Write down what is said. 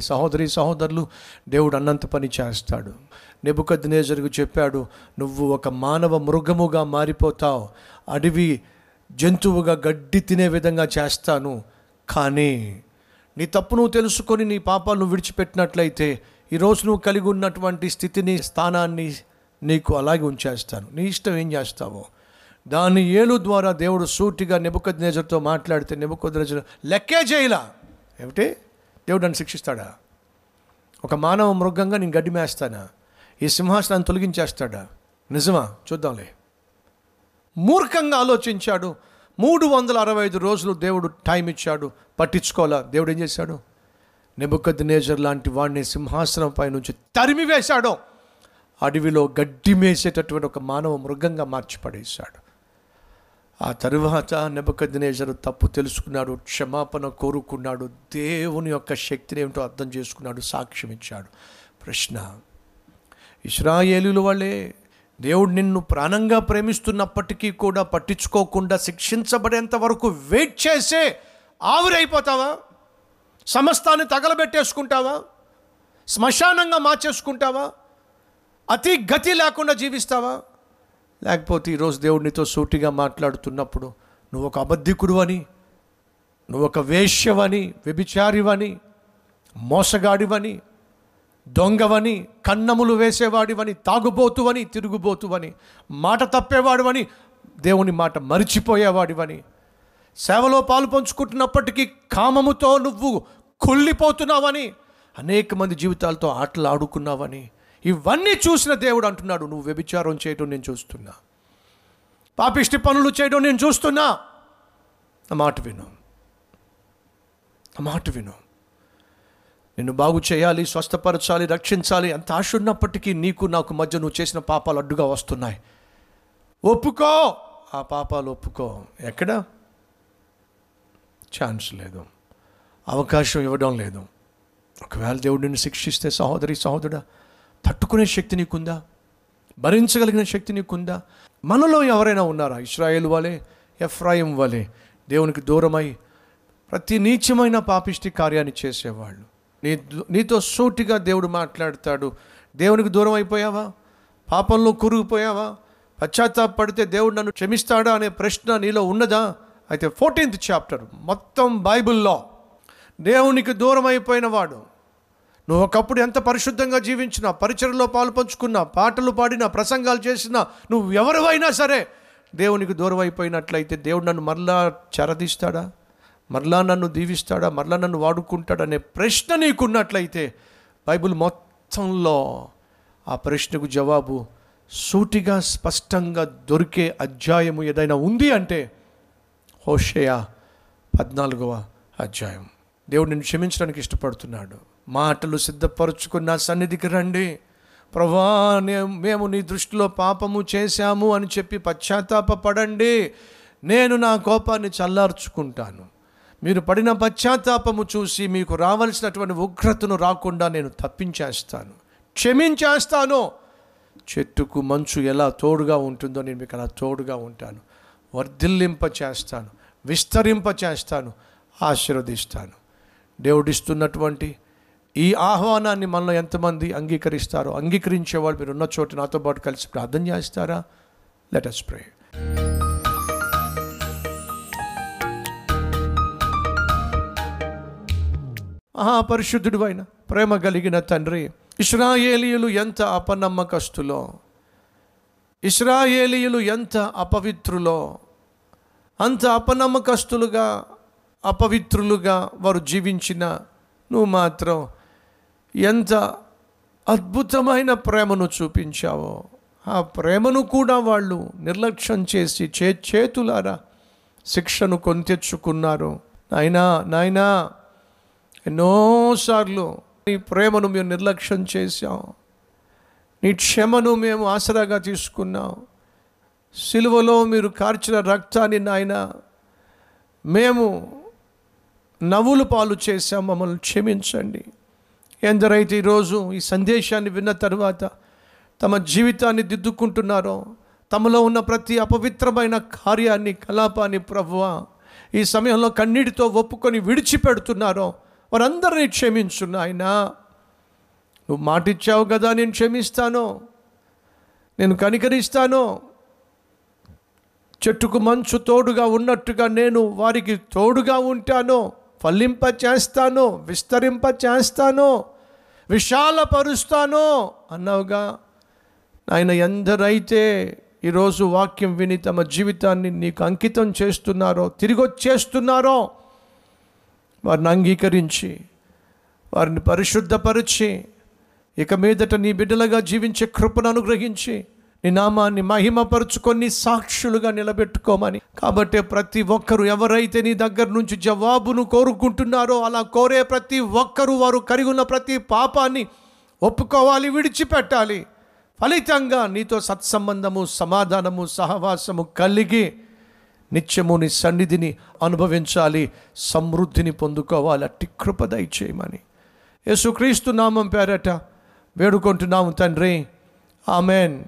సహోదరి సహోదరులు దేవుడు అన్నంత పని చేస్తాడు. నెబుకద్నేజరుకు చెప్పాడు నువ్వు ఒక మానవ మృగముగా మారిపోతావు. అడవి జంతువుగా గడ్డి తినే విధంగా చేస్తాను. కానీ నీ తప్పు నువ్వు తెలుసుకొని నీ పాపాలను విడిచిపెట్టినట్లయితే ఈరోజు నువ్వు కలిగి ఉన్నటువంటి స్థితిని స్థానాన్ని నీకు అలాగే ఉంచేస్తాను. నీ ఇష్టం ఏం చేస్తావో. దాని ఏలు ద్వారా దేవుడు సూటిగా నెబుకద్నేజర్తో మాట్లాడితే నెబుకద్నేజర్ లెక్కే చేయలా. ఏమిటి? దేవుడు నన్ను శిక్షిస్తాడా? ఒక మానవ మృగంగా నేను గడ్డి మేస్తానా? ఈ సింహాసనాన్ని తొలగించేస్తాడా? నిజమా? చూద్దాంలే. మూర్ఖంగా ఆలోచించాడు. మూడు వందల అరవై ఐదు రోజులు దేవుడు టైం ఇచ్చాడు. పట్టించుకోవాలా? దేవుడు ఏం చేశాడు? నిబుకద్ది నేజర్ లాంటి వాడిని సింహాసనం పై నుంచి తరిమి వేశాడు అడవిలో గడ్డి మేసేటటువంటి ఒక మానవ మృగంగా మార్చి పడేశాడు ఆ తరువాత నెబకద్నేజరు తప్పు తెలుసుకున్నాడు క్షమాపణ కోరుకున్నాడు దేవుని యొక్క శక్తిని ఏమిటో అర్థం చేసుకున్నాడు సాక్ష్యం ఇచ్చాడు ప్రశ్న ఇస్రాయేలుల వాళ్ళే దేవుడు నిన్ను ప్రాణంగా ప్రేమిస్తున్నప్పటికీ కూడా పట్టించుకోకుండా శిక్షించబడేంత వరకు వెయిట్ చేసే ఆవిరైపోతావా? సమస్తాన్ని తగలబెట్టేసుకుంటావా? శ్మశానంగా మార్చేసుకుంటావా? అతి గతి లేకుండా జీవిస్తావా? లేకపోతే ఈరోజు దేవుడినితో సూటిగా మాట్లాడుతున్నప్పుడు నువ్వు ఒక అబద్ధికుడు అని నువ్వు ఒక వేశ్యవని వ్యభిచారివని మోసగాడివని దొంగవని కన్నములు వేసేవాడివని తాగుబోతువని తిరుగుబోతువని మాట తప్పేవాడివని దేవుని మాట మరిచిపోయేవాడివని సేవలో పాలు పంచుకుంటున్నప్పటికీ కామముతో నువ్వు కుళ్ళిపోతున్నావని అనేక మంది జీవితాలతో ఆటలు ఆడుకున్నావని ఇవన్నీ చూసిన దేవుడు అంటున్నాడు నువ్వు వ్యభిచారం చేయడం నేను చూస్తున్నా. పాపిష్టి పనులు చేయడం నేను చూస్తున్నా. నా మాట విను. నా మాట విను. నిన్ను బాగు చేయాలి స్వస్థపరచాలి రక్షించాలి అంత ఆశ ఉన్నప్పటికీ నీకు నాకు మధ్య నువ్వు చేసిన పాపాలు అడ్డుగా వస్తున్నాయి. ఒప్పుకో! ఆ పాపాలు ఒప్పుకో. ఎక్కడ? ఛాన్స్ లేదు. అవకాశం ఇవ్వడం లేదు. ఒకవేళ దేవుడిని శిక్షిస్తే సహోదరి సహోదరుడా తట్టుకునే శక్తి నీకుందా? భరించగలిగిన శక్తి నీకుందా? మనలో ఎవరైనా ఉన్నారా? ఇస్రాయేల్ వలె ఎఫ్రాయిం వలె దేవునికి దూరమై ప్రతి నీచమైన పాపిష్టి కార్యాన్ని చేసేవాళ్ళు. నీ నీతో సూటిగా దేవుడు మాట్లాడతాడు. దేవునికి దూరం అయిపోయావా? పాపంలో కురిగిపోయావా పశ్చాత్తాపడితే దేవుడు నన్ను క్షమిస్తాడా అనే ప్రశ్న నీలో ఉన్నదా? అయితే ఫోర్టీన్త్ చాప్టర్ మొత్తం బైబిల్లో దేవునికి దూరం అయిపోయిన వాడు. నువ్వు ఒకప్పుడు ఎంత పరిశుద్ధంగా జీవించినా పరిచయంలో పాలు పంచుకున్నా పాటలు పాడినా ప్రసంగాలు చేసినా నువ్వు ఎవరివైనా సరే దేవునికి దూరం అయిపోయినట్లయితే దేవుడు నన్ను మరలా చెరదీస్తాడా? మరలా నన్ను దీవిస్తాడా? మరలా నన్ను వాడుకుంటాడనే ప్రశ్న నీకున్నట్లయితే బైబిల్ మొత్తంలో ఆ ప్రశ్నకు జవాబు సూటిగా స్పష్టంగా దొరికే అధ్యాయము ఏదైనా ఉంది అంటే హోషేయ పద్నాలుగవ అధ్యాయం. దేవుడు నిన్ను క్షమించడానికి ఇష్టపడుతున్నాడు. మాటలు సిద్ధపరచుకున్న సన్నిధికి రండి. ప్రభా మేము నీ దృష్టిలో పాపము చేశాము అని చెప్పి పశ్చాత్తాపపడండి. నేను నా కోపాన్ని చల్లార్చుకుంటాను. మీరు పడిన పశ్చాత్తాపము చూసి మీకు రావలసినటువంటి ఉగ్రతను రాకుండా నేను తప్పించేస్తాను. క్షమించేస్తాను. చెట్టుకు మంచు ఎలా తోడుగా ఉంటుందో నేను మీకు అలా తోడుగా ఉంటాను. వర్ధిల్లింప చేస్తాను విస్తరింప చేస్తాను ఆశీర్వదిస్తాను. దేవుడిస్తున్నటువంటి ఈ ఆహ్వానాన్ని మనలో ఎంతమంది అంగీకరిస్తారో అంగీకరించేవాళ్ళు మీరు ఉన్న చోటు నాతో పాటు కలిసి ప్రార్థన చేస్తారా? లెట్ అస్ ప్రే మహాపరిశుద్ధుడు అయిన ప్రేమ కలిగిన తండ్రి ఇస్రాయేలీయులు ఎంత అపనమ్మకస్తులో ఇస్రాయేలీయులు ఎంత అపవిత్రులో అంత అపనమ్మకస్తులుగా అపవిత్రులుగా వారు జీవించిన నువ్వు మాత్రం ఎంత అద్భుతమైన ప్రేమను చూపించావో ఆ ప్రేమను కూడా వాళ్ళు నిర్లక్ష్యం చేసి చే చేతులారా శిక్షను కొని తెచ్చుకున్నారు. నాయనా నాయనా ఎన్నోసార్లు నీ ప్రేమను మేము నిర్లక్ష్యం చేశాం. నీ క్షమను మేము ఆసరాగా తీసుకున్నాం. సిలువలో మీరు కార్చిన రక్తాన్ని నాయన మేము నవ్వులు పాలు చేశాం. మమ్మల్ని క్షమించండి. ఎందరైతే ఈరోజు ఈ సందేశాన్ని విన్న తర్వాత తమ జీవితాన్ని దిద్దుకుంటున్నారో తమలో ఉన్న ప్రతి అపవిత్రమైన కార్యాన్ని కలాపాన్ని ప్రభువ ఈ సమయంలో కన్నీటితో ఒప్పుకొని విడిచిపెడుతున్నారో వారందరినీ క్షమించు నాయన. నువ్వు మాటిచ్చావు కదా నేను క్షమిస్తాను నేను కనికరిస్తాను చెట్టుకు మంచు తోడుగా ఉన్నట్టుగా నేను వారికి తోడుగా ఉంటాను ఫలింప చేస్తాను విస్తరింప చేస్తాను విశాలపరుస్తాను అన్నావుగా. ఆయన ఎందరైతే ఈరోజు వాక్యం విని తమ జీవితాన్ని నీకు అంకితం చేస్తున్నారో తిరిగి వచ్చేస్తున్నారో వారిని అంగీకరించి వారిని పరిశుద్ధపరిచి ఇక మీదట నీ బిడ్డలుగా జీవించే కృపను అనుగ్రహించి నీ నామాన్ని మహిమపరుచుకొని సాక్షులుగా నిలబెట్టుకోమని. కాబట్టి ప్రతి ఒక్కరు ఎవరైతే నీ దగ్గర నుంచి జవాబును కోరుకుంటున్నారో అలా కోరే ప్రతి ఒక్కరూ వారు కలిగి ఉన్న ప్రతి పాపాన్ని ఒప్పుకోవాలి విడిచిపెట్టాలి. ఫలితంగా నీతో సత్సంబంధము సమాధానము సహవాసము కలిగి నిత్యము నీ సన్నిధిని అనుభవించాలి సమృద్ధిని పొందుకోవాలి. అట్టి కృపదయ చేయమని యేసుక్రీస్తు నామం పేరట వేడుకుంటున్నాము తండ్రి. ఆమెన్.